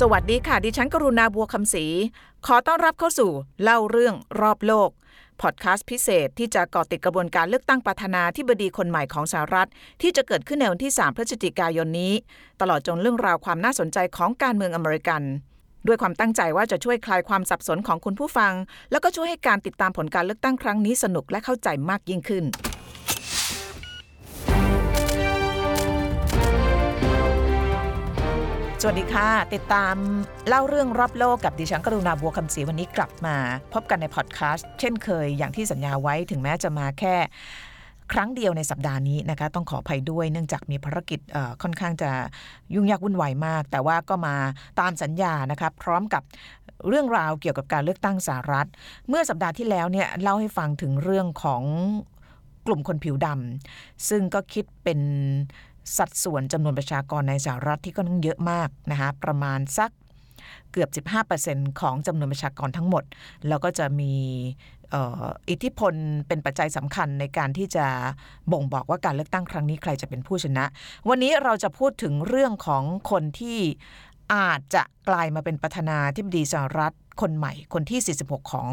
สวัสดีค่ะ ดิฉันกรุณาบัวคำศรีขอต้อนรับเข้าสู่เล่าเรื่องรอบโลก พอดแคสต์พิเศษที่จะก่อติดกระบวนการเลือกตั้งประธานาธิบดีคนใหม่ของสหรัฐ ที่จะเกิดขึ้นในวันที่ 3 พฤศจิกายนนี้ ตลอดจนเรื่องราวความน่าสนใจของการเมืองอเมริกัน ด้วยความตั้งใจว่าจะช่วยคลายความสับสนของคุณผู้ฟัง แล้วก็ช่วยให้การติดตามผลการเลือกตั้งครั้งนี้สนุกและเข้าใจมากยิ่งขึ้น วัสดีค่ะ ติดตามเล่าเรื่องรอบโลกกับดิฉันกรุณาบัวคำศรีวันนี้กลับมา พบกันในพอดแคสต์เช่นเคยอย่างที่สัญญาไว้ถึงแม้จะมาแค่ครั้งเดียวในสัปดาห์นี้นะคะ ต้องขออภัยด้วยเนื่องจากมีภารกิจค่อนข้างจะยุ่งยากวุ่นวายมาก แต่ว่าก็มาตามสัญญานะคะพร้อมกับเรื่องราวเกี่ยวกับการเลือกตั้งสหรัฐ เมื่อสัปดาห์ที่แล้วเนี่ยเล่าให้ฟังถึงเรื่องของกลุ่มคนผิวดำซึ่งก็คิดเป็น สัดส่วนจำนวนประชากรในสหรัฐที่ก็ต้องเยอะมากนะคะประมาณสักเกือบ 15%ของจำนวนประชากรทั้งหมด แล้วก็จะมีอิทธิพลเป็นปัจจัยสำคัญในการที่จะบ่งบอกว่าการเลือกตั้งครั้งนี้ใครจะเป็นผู้ชนะ วันนี้เราจะพูดถึงเรื่องของคนที่อาจจะกลายมาเป็นประธานาธิบดีสหรัฐคนใหม่คนที่ 46 ของ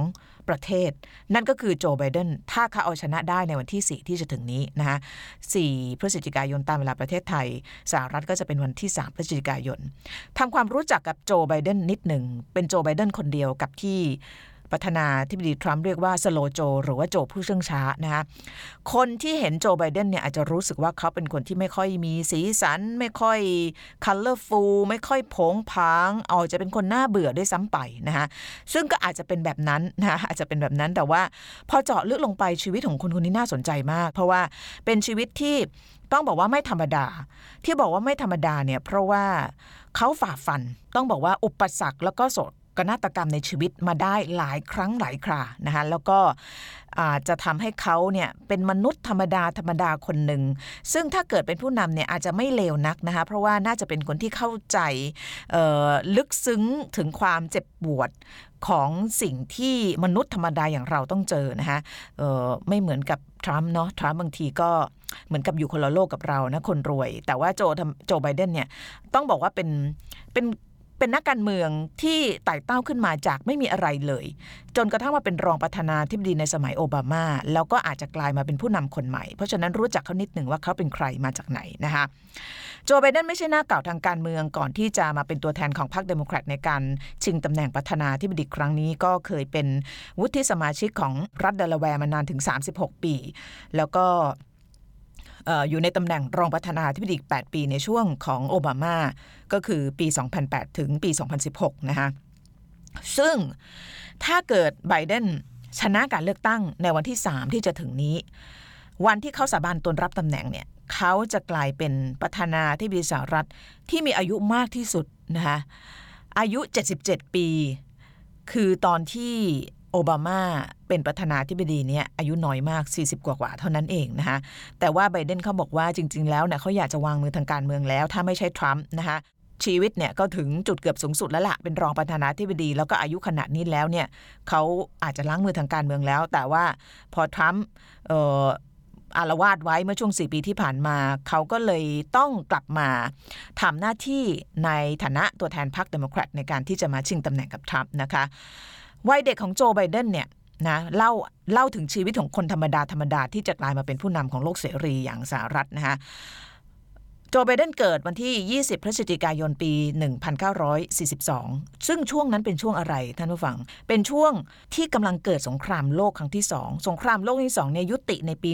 ประเทศ นั่นก็คือโจไบเดนถ้าเขาเอาชนะได้ในวันที่ 4 ที่จะถึงนี้นะคะ4พฤศจิกายนตามเวลาประเทศไทยสหรัฐก็จะเป็นวันที่ 3 พฤศจิกายนทำความรู้จักกับโจไบเดนนิดหนึ่งเป็นโจไบเดนคนเดียวกับที่ ประธานาธิบดีทรัมป์เรียกว่าสโลโจ หรือว่าโจผู้เชื่องช้านะคะคนที่เห็นโจไบเดนเนี่ยอาจจะรู้สึกว่าเขาเป็นคนที่ไม่ค่อยมีสีสัน ไม่ค่อย colorful ไม่ค่อยผงผางอาจจะเป็นคนน่าเบื่อด้วยซ้ำไปนะคะซึ่งก็อาจจะเป็นแบบนั้นนะะอาจจะเป็นแบบนั้นแต่ว่าพอเจาะลึกลงไปชีวิตของคนคนนี้น่าสนใจมาก เพราะว่าเป็นชีวิตที่ต้องบอกว่าไม่ธรรมดา ที่บอกว่าไม่ธรรมดาเนี่ยเพราะว่าเขาฝ่าฟันต้องบอกว่าอุปสรรคแล้วก็โศ กนาฏกรรมในชีวิตมาได้หลายครั้งหลายครานะคะแล้วก็จะทำให้เขาเนี่ยเป็นมนุษย์ธรรมดาธรรมดาคนหนึ่ง ซึ่งถ้าเกิดเป็นผู้นำเนี่ยอาจจะไม่เลวนักนะคะเพราะว่าน่าจะเป็นคนที่เข้าใจลึกซึ้งถึงความเจ็บปวดของสิ่งที่มนุษย์ธรรมดาอย่างเราต้องเจอนะคะไม่เหมือนกับทรัมป์เนาะทรัมป์บางทีก็เหมือนกับอยู่คนละโลกกับเรานะคนรวย แต่ว่าโจโจไบเดนเนี่ยต้องบอกว่าเป็นเป็น เป็นนักการเมืองที่ไต่เต้าขึ้นมาจากไม่มีอะไรเลย จนกระทั่งมาเป็นรองประธานาธิบดีในสมัยโอบามา แล้วก็อาจจะกลายมาเป็นผู้นำคนใหม่ เพราะฉะนั้นรู้จักเขานิดหนึ่งว่าเขาเป็นใครมาจากไหนนะคะโจไบเดนไม่ใช่หน้าเก่าทางการเมืองก่อนที่จะมาเป็นตัวแทนของพรรคเดโมแครตในการชิงตำแหน่งประธานาธิบดีครั้งนี้ก็เคยเป็นวุฒิสมาชิกของรัฐเดลาแวร์มานานถึง 36 ปี แล้วก็ อยู่ในตำแหน่งรองประธานาธิบดี8ปีในช่วงของโอบามา ก็คือปี 2008 ถึงปี 2016 นะคะซึ่งถ้าเกิดไบเดนชนะการเลือกตั้งในวันที่ 3 ที่จะถึงนี้ วันที่เขาสาบานตนรับตำแหน่งเนี่ยเขาจะกลายเป็นประธานาธิบดีสหรัฐที่มีอายุมากที่สุดนะคะอายุ 77 ปี คือตอนที่ โอบามาเป็นประธานาธิบดีเนี่ยอายุน้อยมาก 40 กว่ากว่าเท่านั้นเองนะคะแต่ว่าไบเดนเขาบอกว่าจริง ๆ แล้วเนี่ยเขาอยากจะวางมือทางการเมืองแล้ว ถ้าไม่ใช่ทรัมป์นะคะชีวิตเนี่ยก็ถึงจุดเกือบสูงสุดแล้วละเป็นรองประธานาธิบดี แล้วก็อายุขนาดนี้แล้วเนี่ยเขาอาจจะล้างมือทางการเมืองแล้ว แต่ว่าพอทรัมป์อออารวาสไว้เมื่อช่วง 4 ปีที่ผ่านมา เขาก็เลยต้องกลับมาทำหน้าที่ในฐานะตัวแทนพรรคเดโมแครตในการที่จะมาชิงตำแหน่งกับทรัมป์นะคะ วัยเด็กของโจไบเดนเนี่ยนะเล่าเล่าถึงชีวิตของคนธรรมดาธรรมดาที่จะกลายมาเป็นผู้นำของโลกเสรีอย่างสหรัฐนะคะโจไบเดนเกิดวันที่ 20 พฤศจิกายน ปี 1942 ซึ่งช่วงนั้นเป็นช่วงอะไรท่านผู้ฟัง เป็นช่วงที่กำลังเกิดสงครามโลกครั้งที่สองสงครามโลกที่สองเนี่ยยุติในปี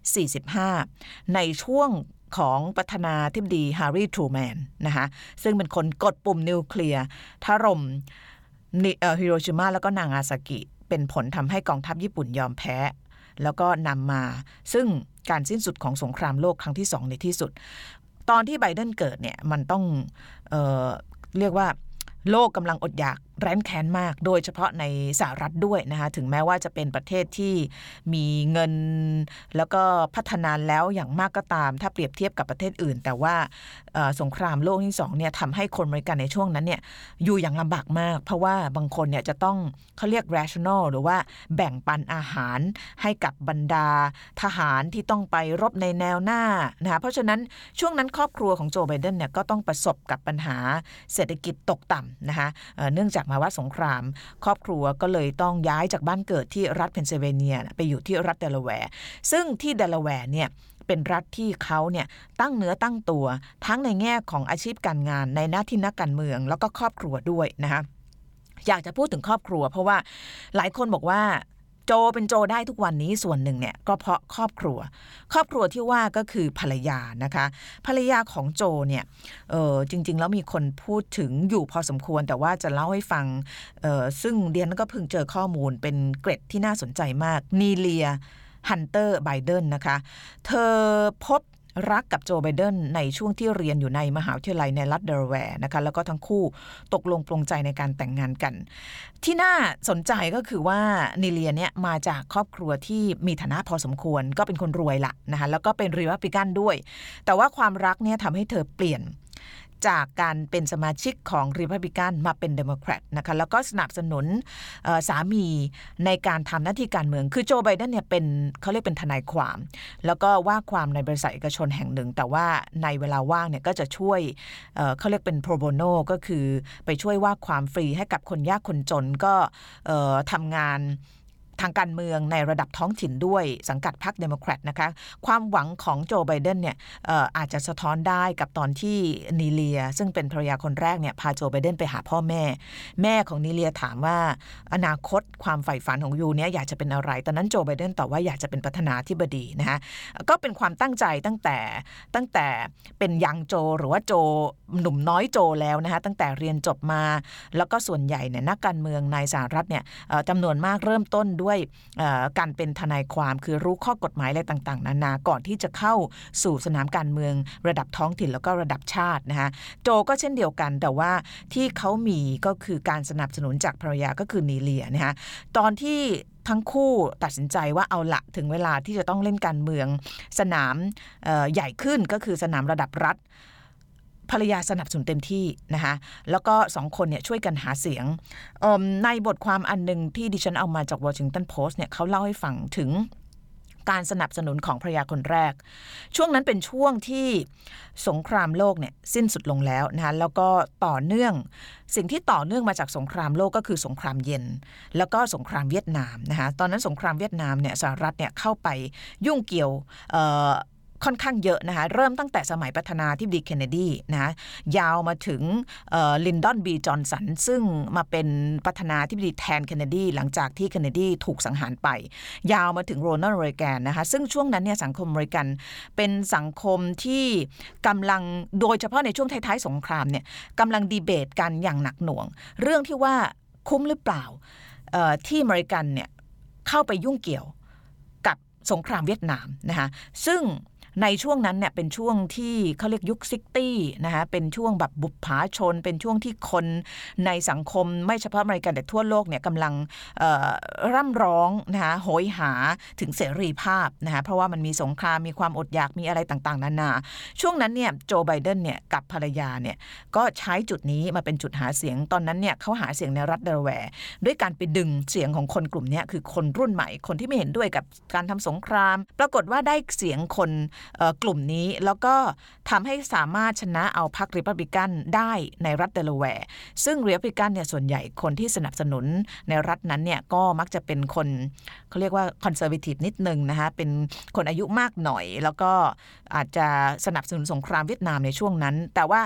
1945 ในช่วงของประธานาธิบดีฮาร์รีทรูแมนนะคะซึ่งเป็นคนกดปุ่มนิวเคลียร์ถล่ม ฮิโรชิมาแล้วก็นางาซากิ เป็นผลทำให้กองทัพญี่ปุ่นยอมแพ้ แล้วก็นำมา ซึ่งการสิ้นสุดของสงครามโลกครั้งที่สองในที่สุด ตอนที่ไบเดนเกิดเนี่ยมันต้องเออเรียกว่าโลกกำลังอดอยาก แร้นแค้นมาก โดยเฉพาะในสหรัฐด้วยนะคะถึงแม้ว่าจะเป็นประเทศที่มีเงินแล้วก็พัฒนาแล้วอย่างมากก็ตาม ถ้าเปรียบเทียบกับประเทศอื่น แต่ว่าสงครามโลกที่สองเนี่ยทำให้คนอเมริกันในช่วงนั้นเนี่ยอยู่อย่างลำบากมาก เพราะว่าบางคนเนี่ยจะต้องเขาเรียก rational หรือว่าแบ่งปันอาหารให้กับบรรดาทหารที่ต้องไปรบในแนวหน้านะคะเพราะฉะนั้นช่วงนั้นครอบครัวของโจไบเดนเนี่ยก็ต้องประสบกับปัญหาเศรษฐกิจตกต่ำนะคะเนื่องจากภาวะสงคราม ครอบครัวก็เลยต้องย้ายจากบ้านเกิดที่รัฐเพนซิลเวเนีย ไปอยู่ที่รัฐเดลาแวร์ซึ่งที่เดลาแวร์เนี่ยเป็นรัฐที่เขาเนี่ยตั้งเนื้อตั้งตัว ทั้งในแง่ของอาชีพการงานในหน้าที่นักการเมือง แล้วก็ครอบครัวด้วยนะคะอยากจะพูดถึงครอบครัว เพราะว่าหลายคนบอกว่า โจเป็นโจได้ทุกวันนี้ส่วนหนึ่งเนี่ยก็เพราะครอบครัว ครอบครัวที่ว่าก็คือภรรยานะคะ ภรรยาของโจเนี่ยเออจริง ๆ แล้วมีคนพูดถึงอยู่พอสมควร แต่ว่าจะเล่าให้ฟังเออซึ่งเดียนก็เพิ่งเจอข้อมูลเป็นเกร็ดที่น่าสนใจมากนีเลียฮันเตอร์ไบเดนนะคะ เธอพบ รักกับโจไบเดนในช่วงที่เรียนอยู่ในมหาวิทยาลัยในรัฐเดลแวร์นะคะแล้วก็ทั้งคู่ตกลงปลงใจในการแต่งงานกัน ที่น่าสนใจก็คือว่านิเลียเนี่ยมาจากครอบครัวที่มีฐานะพอสมควรก็เป็นคนรวยละนะคะแล้วก็เป็นรีพับลิกันด้วย แต่ว่าความรักเนี่ยทำให้เธอเปลี่ยน จากการเป็นสมาชิกของริพับลิกันมาเป็นเดโมแครตนะคะแล้วก็สนับสนุนสามีในการทำหน้าที่การเมือง คือโจไบเดนเนี่ยเป็นเขาเรียกเป็นทนายความ แล้วก็ว่าความในบริษัทเอกชนแห่งหนึ่ง แต่ว่าในเวลาว่างเนี่ยก็จะช่วยเขาเรียกเป็น pro bono ก็คือไปช่วยว่าความฟรีให้กับคนยากคนจนก็ทำงาน ทางการเมืองในระดับท้องถิ่นด้วยสังกัดพรรคเดโมแครตนะคะความหวังของโจไบเดนเนี่ยอาจจะสะท้อนได้กับตอนที่นีเลีย ซึ่งเป็นภรรยาคนแรกเนี่ยพาโจไบเดนไปหาพ่อแม่ แม่ของนีเลียถามว่าอนาคตความใฝ่ฝันของ you เนี่ยอยากจะเป็นอะไร ตอนนั้นโจไบเดนตอบว่าอยากจะเป็นประธานาธิบดีนะคะก็เป็นความตั้งใจตั้งแต่ตั้งแต่เป็นยังโจหรือว่าโจ หนุ่มน้อยโจแล้วนะคะตั้งแต่เรียนจบมา แล้วก็ส่วนใหญ่เนี่ยนักการเมืองในสหรัฐเนี่ยจำนวนมากเริ่มต้นด้วยการเป็นทนายความคือรู้ข้อกฎหมายอะไรต่างๆ นานาก่อนที่จะเข้าสู่สนามการเมืองระดับท้องถิ่นแล้วก็ระดับชาตินะคะโจก็เช่นเดียวกันแต่ว่าที่เขามีก็คือการสนับสนุนจากภรรยาก็คือนีเลียนะคะตอนที่ทั้งคู่ตัดสินใจว่าเอาละถึงเวลาที่จะต้องเล่นการเมือง สนามใหญ่ขึ้นก็คือสนามระดับรัฐ ภรรยาสนับสนุนเต็มที่นะคะแล้วก็สองคนเนี่ยช่วยกันหาเสียงในบทความอันหนึ่งที่ดิฉันเอามาจาก Washington Post เนี่ยเขาเล่าให้ฟังถึงการสนับสนุนของภรรยาคนแรก ช่วงนั้นเป็นช่วงที่สงครามโลกเนี่ยสิ้นสุดลงแล้วนะคะแล้วก็ต่อเนื่อง สิ่งที่ต่อเนื่องมาจากสงครามโลกก็คือสงครามเย็น แล้วก็สงครามเวียดนามนะคะตอนนั้นสงครามเวียดนามเนี่ยสหรัฐเนี่ยเข้าไปยุ่งเกี่ยว ค่อนข้างเยอะนะคะเริ่มตั้งแต่สมัยประธานาธิบดีเคนเนดีนะยาวมาถึงลินดอนบีจอห์นสัน ซึ่งมาเป็นประธานาธิบดีแทนเคนเนดีหลังจากที่เคนเนดีถูกสังหารไป ยาวมาถึงโรนัลด์เรแกนนะคะซึ่งช่วงนั้นเนี่ยสังคมอเมริกัน เป็นสังคมที่กำลังโดยเฉพาะในช่วงท้ายๆสงครามเนี่ยกำลังดีเบตกันอย่างหนักหน่วง เรื่องที่ว่าคุ้มหรือเปล่าที่อเมริกันเนี่ยเข้าไปยุ่งเกี่ยวกับสงครามเวียดนามนะคะซึ่ง ในช่วงนั้นเนี่ยเป็นช่วงที่เขาเรียกยุค sixty นะคะเป็นช่วงแบบบุปผาชน เป็นช่วงที่คนในสังคมไม่เฉพาะอเมริกันแต่ทั่วโลกเนี่ยกำลังร่ำร้องนะคะโหยหาถึงเสรีภาพนะคะเพราะว่ามันมีสงครามมีความอดอยากมีอะไรต่างๆ นานา ช่วงนั้นเนี่ยโจไบเดนเนี่ยกับภรรยาเนี่ยก็ใช้จุดนี้มาเป็นจุดหาเสียงตอนนั้นเนี่ยเขาหาเสียงในรัฐเดลาแวร์ด้วยการไปดึงเสียงของคนกลุ่มนี้คือคนรุ่นใหม่คนที่ไม่เห็นด้วยกับการทำสงคราม ปรากฏว่าได้เสียงคนกลุ่มนี้ แล้วก็ทำให้สามารถชนะเอาพรรคริพับลิกันได้ในรัฐเดลาแวร์ ซึ่งริพับลิกันเนี่ยส่วนใหญ่คนที่สนับสนุนในรัฐนั้นเนี่ยก็มักจะเป็นคนเขาเรียกว่า conservative นิดนึงนะคะเป็นคนอายุมากหน่อย แล้วก็อาจจะสนับสนุนสงครามเวียดนามในช่วงนั้น แต่ว่า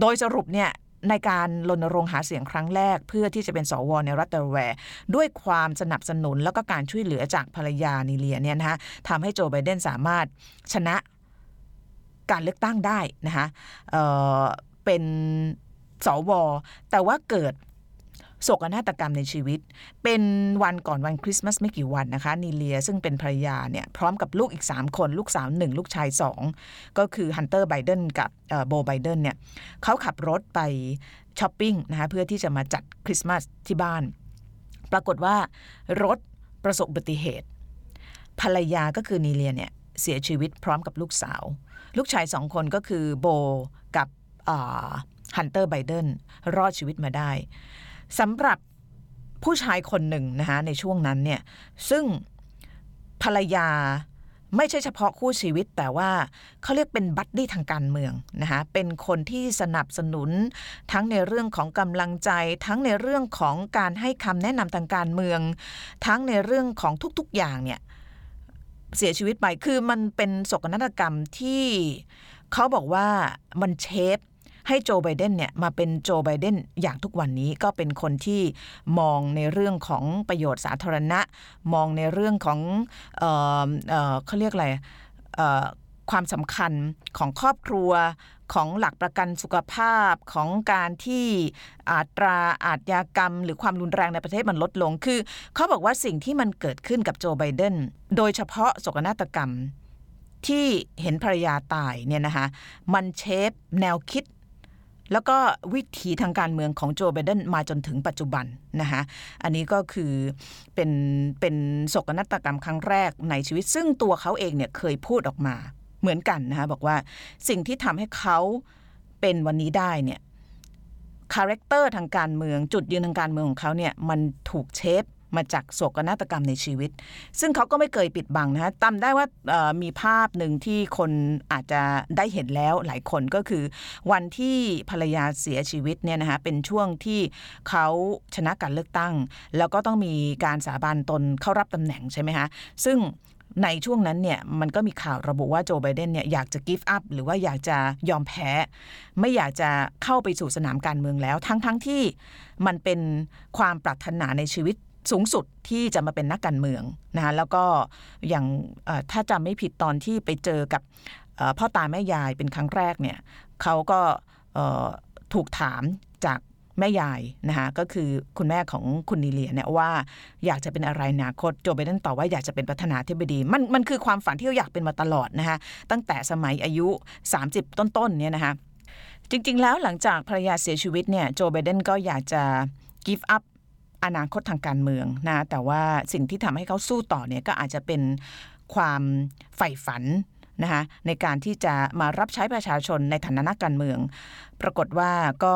โดยสรุปเนี่ย ในการรณรงค์หาเสียงครั้งแรก เพื่อที่จะเป็นสวในรัฐเดลแวร์ด้วยความสนับสนุนแล้วก็การช่วยเหลือจากภรรยานิเลียเนี่ยนะคะทำให้โจไบเดนสามารถชนะการเลือกตั้งได้นะคะเเป็นสวแต่ว่าเกิด โศกนาฏกรรมในชีวิต เป็นวันก่อนวันคริสต์มาสไม่กี่วันนะคะนีเลียซึ่งเป็นภรรยาเนี่ยพร้อมกับลูกอีก 3 คนลูกสาวหนึ่งลูกชาย 2 ก็คือฮันเตอร์ไบเดนกับโบไบเดนเนี่ยเขาขับรถไปช้อปปิ้งนะคะเพื่อที่จะมาจัดคริสต์มาสที่บ้าน ปรากฏว่ารถประสบอุบัติเหตุ ภรรยาก็คือนีเลียเนี่ยเสียชีวิตพร้อมกับลูกสาว ลูกชายสองคนก็คือโบกับฮันเตอร์ไบเดนรอดชีวิตมาได้ สำหรับผู้ชายคนหนึ่งนะคะในช่วงนั้นเนี่ยซึ่งภรรยาไม่ใช่เฉพาะคู่ชีวิตแต่ว่าเขาเรียกเป็น buddy ทางการเมืองนะคะเป็นคนที่สนับสนุน ทั้งในเรื่องของกำลังใจ ทั้งในเรื่องของการให้คำแนะนำทางการเมือง ทั้งในเรื่องของทุกๆอย่างเนี่ยเสียชีวิตไปคือมันเป็นโศกนาฏกรรมที่เขาบอกว่ามันเชฟ ให้โจไบเดนเนี่ยมาเป็นโจไบเดนอย่างทุกวันนี้ก็เป็นคนที่มองในเรื่องของประโยชน์สาธารณะ มองในเรื่องของเออเออเขาเรียกอะไรความสำคัญของครอบครัวของหลักประกันสุขภาพของการที่อาตราอาทยากรรม หรือความรุนแรงในประเทศมันลดลง คือ เขาบอกว่าสิ่งที่มันเกิดขึ้นกับโจไบเดนโดยเฉพาะโศกนาฏกรรมที่เห็นภรรยาตายเนี่ยนะคะมันเชฟแนวคิด แล้วก็วิถีทางการเมืองของโจไบเดนมาจนถึงปัจจุบันนะคะอันนี้ก็คือเป็นเป็นโศกนาฏกรรมครั้งแรกในชีวิต ซึ่งตัวเขาเองเนี่ยเคยพูดออกมาเหมือนกันนะคะบอกว่าสิ่งที่ทำให้เขาเป็นวันนี้ได้เนี่ย character ทางการเมืองจุดยืนทางการเมืองของเขาเนี่ยมันถูก shape มาจากโศกนาฏกรรมในชีวิต ซึ่งเขาก็ไม่เคยปิดบังนะฮะจำได้ว่ามีภาพหนึ่งที่คนอาจจะได้เห็นแล้วหลายคนก็คือ วันที่ภรรยาเสียชีวิตเนี่ยนะคะเป็นช่วงที่เขาชนะการเลือกตั้ง แล้วก็ต้องมีการสาบานตนเข้ารับตำแหน่งใช่ไหมคะซึ่งในช่วงนั้นเนี่ยมันก็มีข่าวระบุว่าโจไบเดนเนี่ยอยากจะกิฟต์อัพหรือว่าอยากจะยอมแพ้ ไม่อยากจะเข้าไปสู่สนามการเมืองแล้ว ทั้งทั้งที่มันเป็นความปรารถนาในชีวิต สูงสุดที่จะมาเป็นนักการเมืองนะคะแล้วก็อย่างถ้าจำไม่ผิดตอนที่ไปเจอกับพ่อตาแม่ยายเป็นครั้งแรกเนี่ยเขาก็ถูกถามจากแม่ยายนะคะก็คือคุณแม่ของคุณนิเลียเนี่ยว่าอยากจะเป็นอะไรนาคตโจไบเดนตอบว่าอยากจะเป็นประธานาธิบดีมันมันคือความฝันที่เขาอยากเป็นมาตลอดนะคะตั้งแต่สมัยอายุ 30 ต้นๆเนี่ยนะคะจริงๆแล้วหลังจากภรรยาเสียชีวิตเนี่ยโจไบเดนก็อยากจะ give up อนาคตทางการเมืองนะแต่ว่าสิ่งที่ทำให้เขาสู้ต่อเนี่ยก็อาจจะเป็นความใฝ่ฝันนะคะในการที่จะมารับใช้ประชาชนในฐานะนักการเมือง ปรากฏว่าก็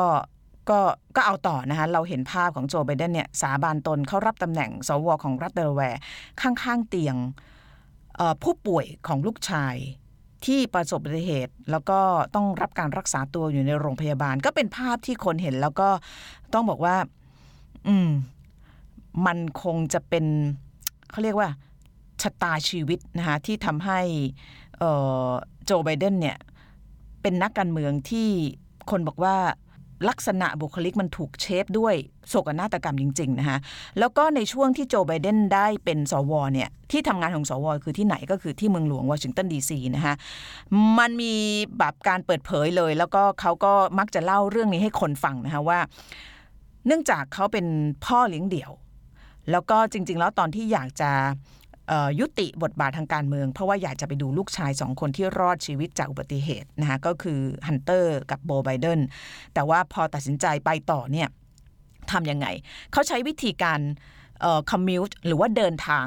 ก็ก็เอาต่อนะคะเราเห็นภาพของโจไบเดนเนี่ยสาบานตนเข้ารับตำแหน่งสวของรัฐเดลแวร์ข้างๆเตียงผู้ป่วยของลูกชายที่ประสบอุบัติเหตุ แล้วก็ต้องรับการรักษาตัวอยู่ในโรงพยาบาล ก็เป็นภาพที่คนเห็นแล้วก็ต้องบอกว่า อืม มันคงจะเป็นเขาเรียกว่าชะตาชีวิตนะคะที่ทำให้โจไบเดนเนี่ย เป็นนักการเมืองที่คนบอกว่าลักษณะบุคลิกมันถูกเชฟด้วยโศกนาฏกรรมจริง ๆ นะคะแล้วก็ในช่วงที่โจไบเดนได้เป็นสวเนี่ย ที่ทำงานของสว คือที่ไหนก็คือที่เมืองหลวงวอชิงตันดีซีนะคะมันมีแบบการเปิดเผยเลย แล้วก็เขาก็มักจะเล่าเรื่องนี้ให้คนฟังนะคะว่า เนื่องจากเขาเป็นพ่อเลี้ยงเดี่ยว แล้วก็จริง ๆ แล้วตอนที่อยากจะยุติบทบาททางการเมือง เพราะว่าอยากจะไปดูลูกชายสองคนที่รอดชีวิตจากอุบัติเหตุนะคะก็คือฮันเตอร์กับโบไบเดนแต่ว่าพอตัดสินใจไปต่อเนี่ยทำยังไง เขาใช้วิธีการ commute หรือว่าเดินทาง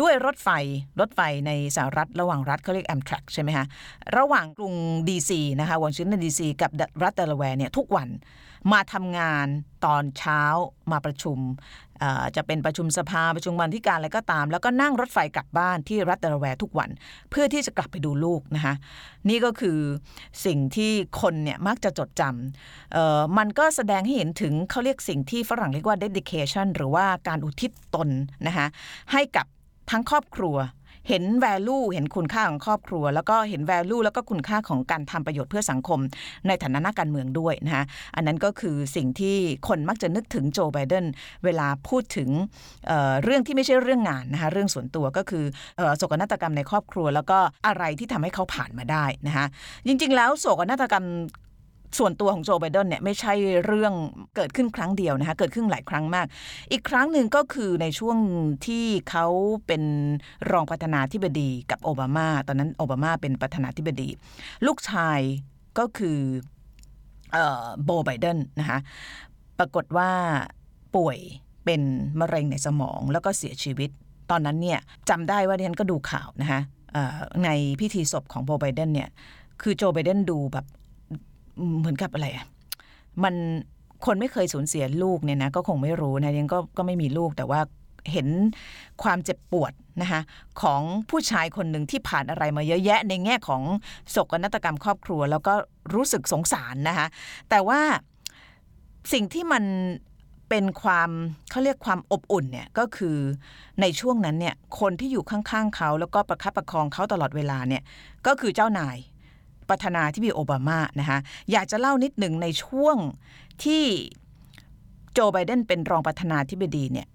ด้วยรถไฟรถไฟในสหรัฐระหว่างรัฐเขาเรียก Amtrak ใช่ไหมคะระหว่างกรุงดีซีนะคะวอชิงตันดีซีกับรัฐเดลาแวร์เนี่ยทุกวันมาทำงานตอนเช้ามาประชุมจะเป็นประชุมสภาประชุมวันที่การอะไรก็ตาม แล้วก็นั่งรถไฟกลับบ้านที่รัฐเดลาแวร์ทุกวัน เพื่อที่จะกลับไปดูลูกนะคะนี่ก็คือสิ่งที่คนเนี่ยมักจะจดจำมันก็แสดงให้เห็นถึงเขาเรียกสิ่งที่ฝรั่งเรียกว่า dedication หรือว่าการอุทิศตนนะคะให้กับ ทั้งครอบครัว เห็น value เห็นคุณค่าของครอบครัว แล้วก็เห็น value แล้วก็คุณค่าของการทำประโยชน์เพื่อสังคม ในฐานะนักการเมืองด้วยนะคะอันนั้นก็คือสิ่งที่คนมักจะนึกถึงโจไบเดนเวลาพูดถึงเเรื่องที่ไม่ใช่เรื่องงานนะคะเรื่องส่วนตัวก็คือโศกนาฏกรรมในครอบครัว แล้วก็อะไรที่ทำให้เขาผ่านมาได้นะคะจริงๆ แล้วโศกนาฏกรรม ส่วนตัวของโจไบเดนเนี่ยไม่ใช่เรื่องเกิดขึ้นครั้งเดียวนะคะเกิดขึ้นหลายครั้งมาก อีกครั้งหนึ่งก็คือในช่วงที่เขาเป็นรองประธานาธิบดีกับโอบามา ตอนนั้นโอบามาเป็นประธานาธิบดี ลูกชายก็คือโบไบเดนนะคะปรากฏว่าป่วยเป็นมะเร็งในสมองแล้วก็เสียชีวิต ตอนนั้นเนี่ยจำได้ว่าดิฉันก็ดูข่าวนะคะในพิธีศพของโบไบเดนเนี่ยคือโจไบเดนดูแบบ เหมือนกับอะไรอะมันคนไม่เคยสูญเสียลูกเนี่ยนะก็คงไม่รู้นะยังก็ก็ไม่มีลูกแต่ว่าเห็นความเจ็บปวดนะคะของผู้ชายคนหนึ่งที่ผ่านอะไรมาเยอะแยะ ในแง่ของโศกนาฏกรรมครอบครัว แล้วก็รู้สึกสงสารนะคะแต่ว่าสิ่งที่มันเป็นความเขาเรียกความอบอุ่นเนี่ยก็คือในช่วงนั้นเนี่ยคนที่อยู่ข้างๆเขาแล้วก็ประคับประคองเขาตลอดเวลาเนี่ยก็คือเจ้านาย ประธานาธิบดีโอบามานะคะอยากจะเล่านิดหนึ่งในช่วงที่โจไบเดนเป็นรองประธานาธิบดีเนี่ย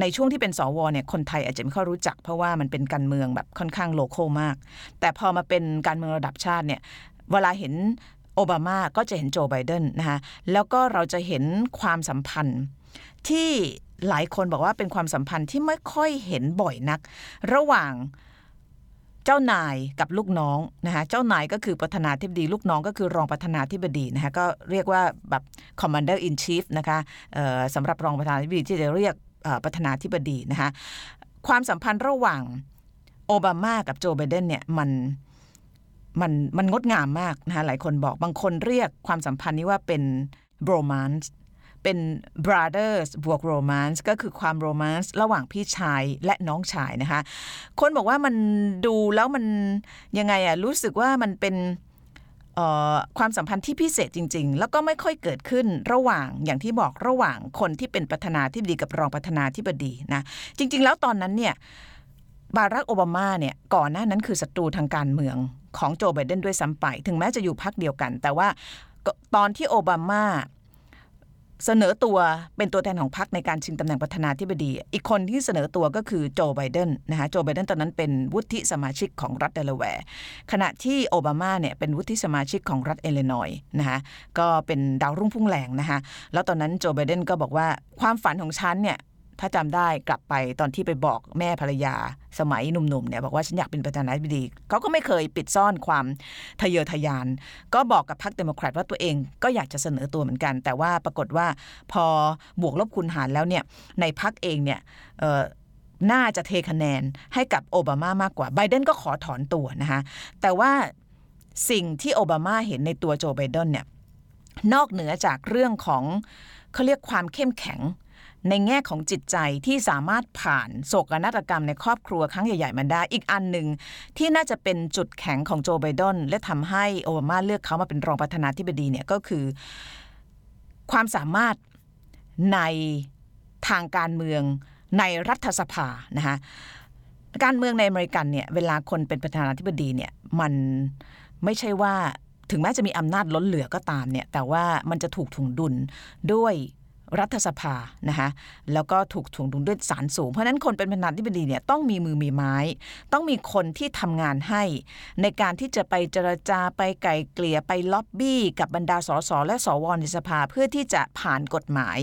ในช่วงที่เป็นสวเนี่ยคนไทยอาจจะไม่ค่อยรู้จัก เพราะว่ามันเป็นการเมืองแบบค่อนข้างโลโก้มาก แต่พอมาเป็นการเมืองระดับชาติเนี่ยเวลาเห็นโอบามาก็จะเห็นโจไบเดนนะคะแล้วก็เราจะเห็นความสัมพันธ์ที่หลายคนบอกว่าเป็นความสัมพันธ์ที่ไม่ค่อยเห็นบ่อยนัก ระหว่าง เจ้านายกับลูกน้องนะคะเจ้านายก็คือประธานาธิบดี ลูกน้องก็คือรองประธานาธิบดีนะคะก็เรียกว่าแบบ commander in chief นะคะสำหรับรองประธานาธิบดีที่จะเรียกประธานาธิบดีนะคะความสัมพันธ์ระหว่างโอบามากับโจไบเดนเนี่ยมันมันมันงดงามมากนะคะหลายคนบอกบางคนเรียกความสัมพันธ์นี้ว่าเป็น bromance เป็น brothers บวก romance ก็คือความ romance ระหว่างพี่ชายและน้องชายนะคะ คนบอกว่ามันดูแล้วมันยังไงอะรู้สึกว่ามันเป็นความสัมพันธ์ที่พิเศษจริง ๆ แล้วก็ไม่ค่อยเกิดขึ้นระหว่างอย่างที่บอกระหว่างคนที่เป็นประธานาธิบดีกับรองประธานาธิบดีนะจริง ๆ แล้วตอนนั้นเนี่ยบารักโอบามาเนี่ยก่อนหน้านั้นคือศัตรูทางการเมืองของโจไบเดนด้วยซ้ำไป ถึงแม้จะอยู่พักเดียวกัน แต่ว่าตอนที่โอบามา เสนอตัวเป็นตัวแทนของพรรคในการชิงตำแหน่งประธานาธิบดี อีกคนที่เสนอตัวก็คือโจไบเดนนะคะโจไบเดนตอนนั้นเป็นวุฒิสมาชิกของรัฐเดลาแวร์ขณะที่โอบามาเนี่ยเป็นวุฒิสมาชิกของรัฐอิลลินอยส์นะคะก็เป็นดาวรุ่งพุ่งแรงนะคะแล้วตอนนั้นโจไบเดนก็บอกว่าความฝันของฉันเนี่ย ถ้าจำได้กลับไปตอนที่ไปบอกแม่ภรรยาสมัยหนุ่มๆเนี่ยบอกว่าฉันอยากเป็นประธานาธิบดีเขาก็ไม่เคยปิดซ่อนความทะเยอทะยาน ก็บอกกับพรรคเดโมแครตว่าตัวเองก็อยากจะเสนอตัวเหมือนกัน แต่ว่าปรากฏว่าพอบวกลบคูณหารแล้วเนี่ยในพรรคเองเนี่ยน่าจะเทคะแนนให้กับโอบามามากกว่าไบเดนก็ขอถอนตัวนะคะแต่ว่าสิ่งที่โอบามาเห็นในตัวโจไบเดนเนี่ยนอกเหนือจากเรื่องของเขาเรียกความเข้มแข็ง ในแง่ของจิตใจที่สามารถผ่านโศกนาฏกรรมในครอบครัวครั้งใหญ่ๆมันได้ อีกอันหนึ่งที่น่าจะเป็นจุดแข็งของโจไบเดนและทำให้โอบามาเลือกเขามาเป็นรองประธานาธิบดีเนี่ยก็คือ ความสามารถในทางการเมืองในรัฐสภานะคะการเมืองในอเมริกันเนี่ยเวลาคนเป็นประธานาธิบดีเนี่ยมันไม่ใช่ว่าถึงแม้จะมีอำนาจล้นเหลือก็ตามเนี่ยแต่ว่ามันจะถูกถุงดุลด้วย รัฐสภานะคะแล้วก็ถูกถ่วงดุลด้วยสารสูง เพราะนั้นคนเป็นประธานาธิบดีเนี่ยต้องมีมือมีไม้ ต้องมีคนที่ทำงานให้ ในการที่จะไปเจรจาไปไกลเกลี่ยไปล็อบบี้กับบรรดาสสและสวในสภาเพื่อที่จะผ่านกฎหมาย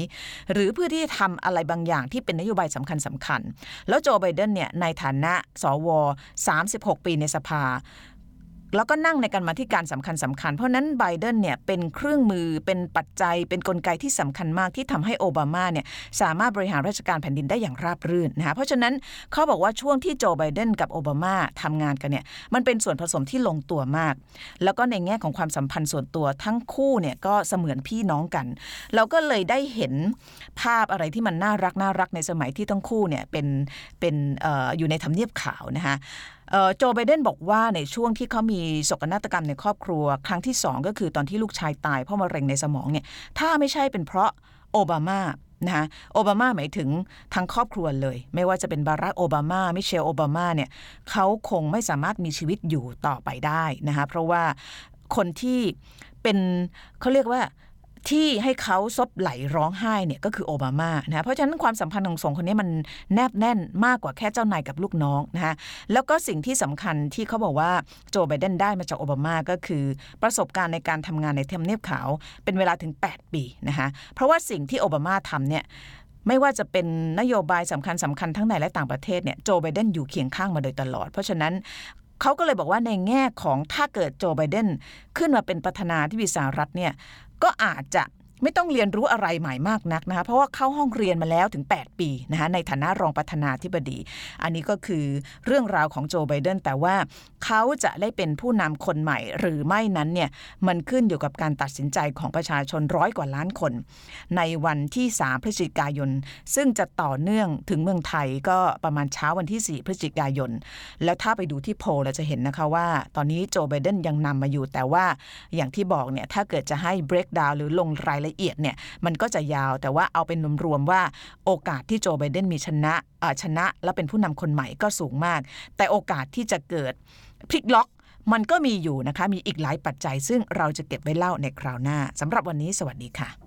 หรือเพื่อที่จะทำอะไรบางอย่างที่เป็นนโยบายสำคัญสำคัญ แล้วโจไบเดนเนี่ยในฐานะสว 36 ปีในสภา แล้วก็นั่งในการมาที่การสำคัญสำคัญ เพราะนั้นไบเดนเนี่ยเป็นเครื่องมือเป็นปัจจัย เป็นนกลไกที่สำคัญมากที่ทำให้โอบามาเนี่ยสามารถบริหารราชการแผ่นดินได้อย่างราบรื่นนะคะเพราะฉะนั้นเขาบอกว่าช่วงที่โจไบเดนกับโอบามาทำงานกันเนี่ยมันเป็นส่วนผสมที่ลงตัวมาก แล้วก็ในแง่ของความสัมพันธ์ส่วนตัวทั้งคู่เนี่ยก็เสมือนพี่น้องกัน เราก็เลยได้เห็นภาพอะไรที่มันน่ารักน่ารักในสมัยที่ทั้งคู่เนี่ยเป็นเป็นออยู่ในทำเนียบขาวนะคะ โจไบเดนบอกว่าในช่วงที่เขามีโศกนาฏกรรมในครอบครัว ครั้งที่สองก็คือตอนที่ลูกชายตายเพราะมะเร็งในสมองเนี่ยถ้าไม่ใช่เป็นเพราะโอบามานะคะโอบามาหมายถึงทั้งครอบครัวเลย ไม่ว่าจะเป็นบารักโอบามา มิเชลโอบามาเนี่ยเขาคงไม่สามารถมีชีวิตอยู่ต่อไปได้นะคะเพราะว่าคนที่เป็นเขาเรียกว่า ที่ให้เขาซบไหลร้องไห้เนี่ยก็คือโอบามานะเพราะฉะนั้นความสัมพันธ์ของสองคนนี้มันแนบแน่นมากกว่าแค่เจ้านายกับลูกน้องนะคะแล้วก็สิ่งที่สำคัญที่เขาบอกว่าโจไบเดนได้มาจากโอบามาก็คือ ประสบการณ์ในการทำงานในเทมเนียบขาวเป็นเวลาถึง 8 ปีนะคะเพราะว่าสิ่งที่โอบามาทำเนี่ยไม่ว่าจะเป็นนโยบายสำคัญสำคัญทั้งในและต่างประเทศเนี่ยโจไบเดนอยู่เคียงข้างมาโดยตลอด เพราะฉะนั้นเขาก็เลยบอกว่าในแง่ของถ้าเกิดโจไบเดนขึ้นมาเป็นประธานาธิบดีสหรัฐเนี่ย ก็อาจจะ ไม่ต้องเรียนรู้อะไรใหม่มากนักนะคะเพราะว่าเข้าห้องเรียนมาแล้วถึง 8 ปีนะคะในฐานะรองประธานาธิบดี อันนี้ก็คือเรื่องราวของโจไบเดนแต่ว่าเขาจะได้เป็นผู้นำคนใหม่หรือไม่นั้นเนี่ยมันขึ้นอยู่กับการตัดสินใจของประชาชนร้อยกว่าล้านคน ในวันที่ 3 พฤศจิกายน ซึ่งจะต่อเนื่องถึงเมืองไทยก็ประมาณเช้าวันที่ 4 พฤศจิกายน แล้วถ้าไปดูที่โพลเราจะเห็นนะคะว่า ตอนนี้โจไบเดนยังนำมาอยู่แต่ว่าอย่างที่บอกเนี่ยถ้าเกิดจะให้ break down หรือลงรายละละเอียดเนี่ยมันก็จะยาวแต่ว่าเอาเป็นรวมๆว่าโอกาสที่โจไบเดนมีชนะชนะ และเป็นผู้นำคนใหม่ก็สูงมาก แต่โอกาสที่จะเกิดพลิกล็อกมันก็มีอยู่นะคะ มีอีกหลายปัจจัย ซึ่งเราจะเก็บไว้เล่าในคราวหน้าสำหรับวันนี้สวัสดีค่ะ